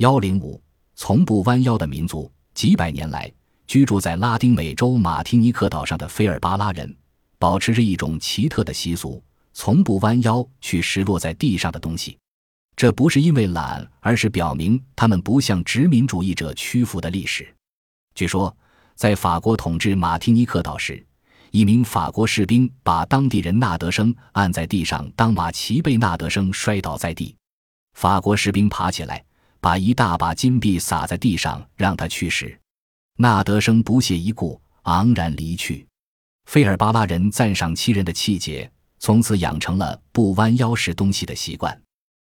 幺零五，从不弯腰的民族。几百年来，居住在拉丁美洲马提尼克岛上的菲尔巴拉人，保持着一种奇特的习俗，从不弯腰去拾落在地上的东西。这不是因为懒，而是表明他们不向殖民主义者屈服的历史。据说，在法国统治马提尼克岛时，一名法国士兵把当地人纳德生按在地上，当马奇被纳德生摔倒在地，法国士兵爬起来，把一大把金币撒在地上，让他去时，纳德生不屑一顾，昂然离去。费尔巴拉人赞赏七人的气节，从此养成了不弯腰拾东西的习惯。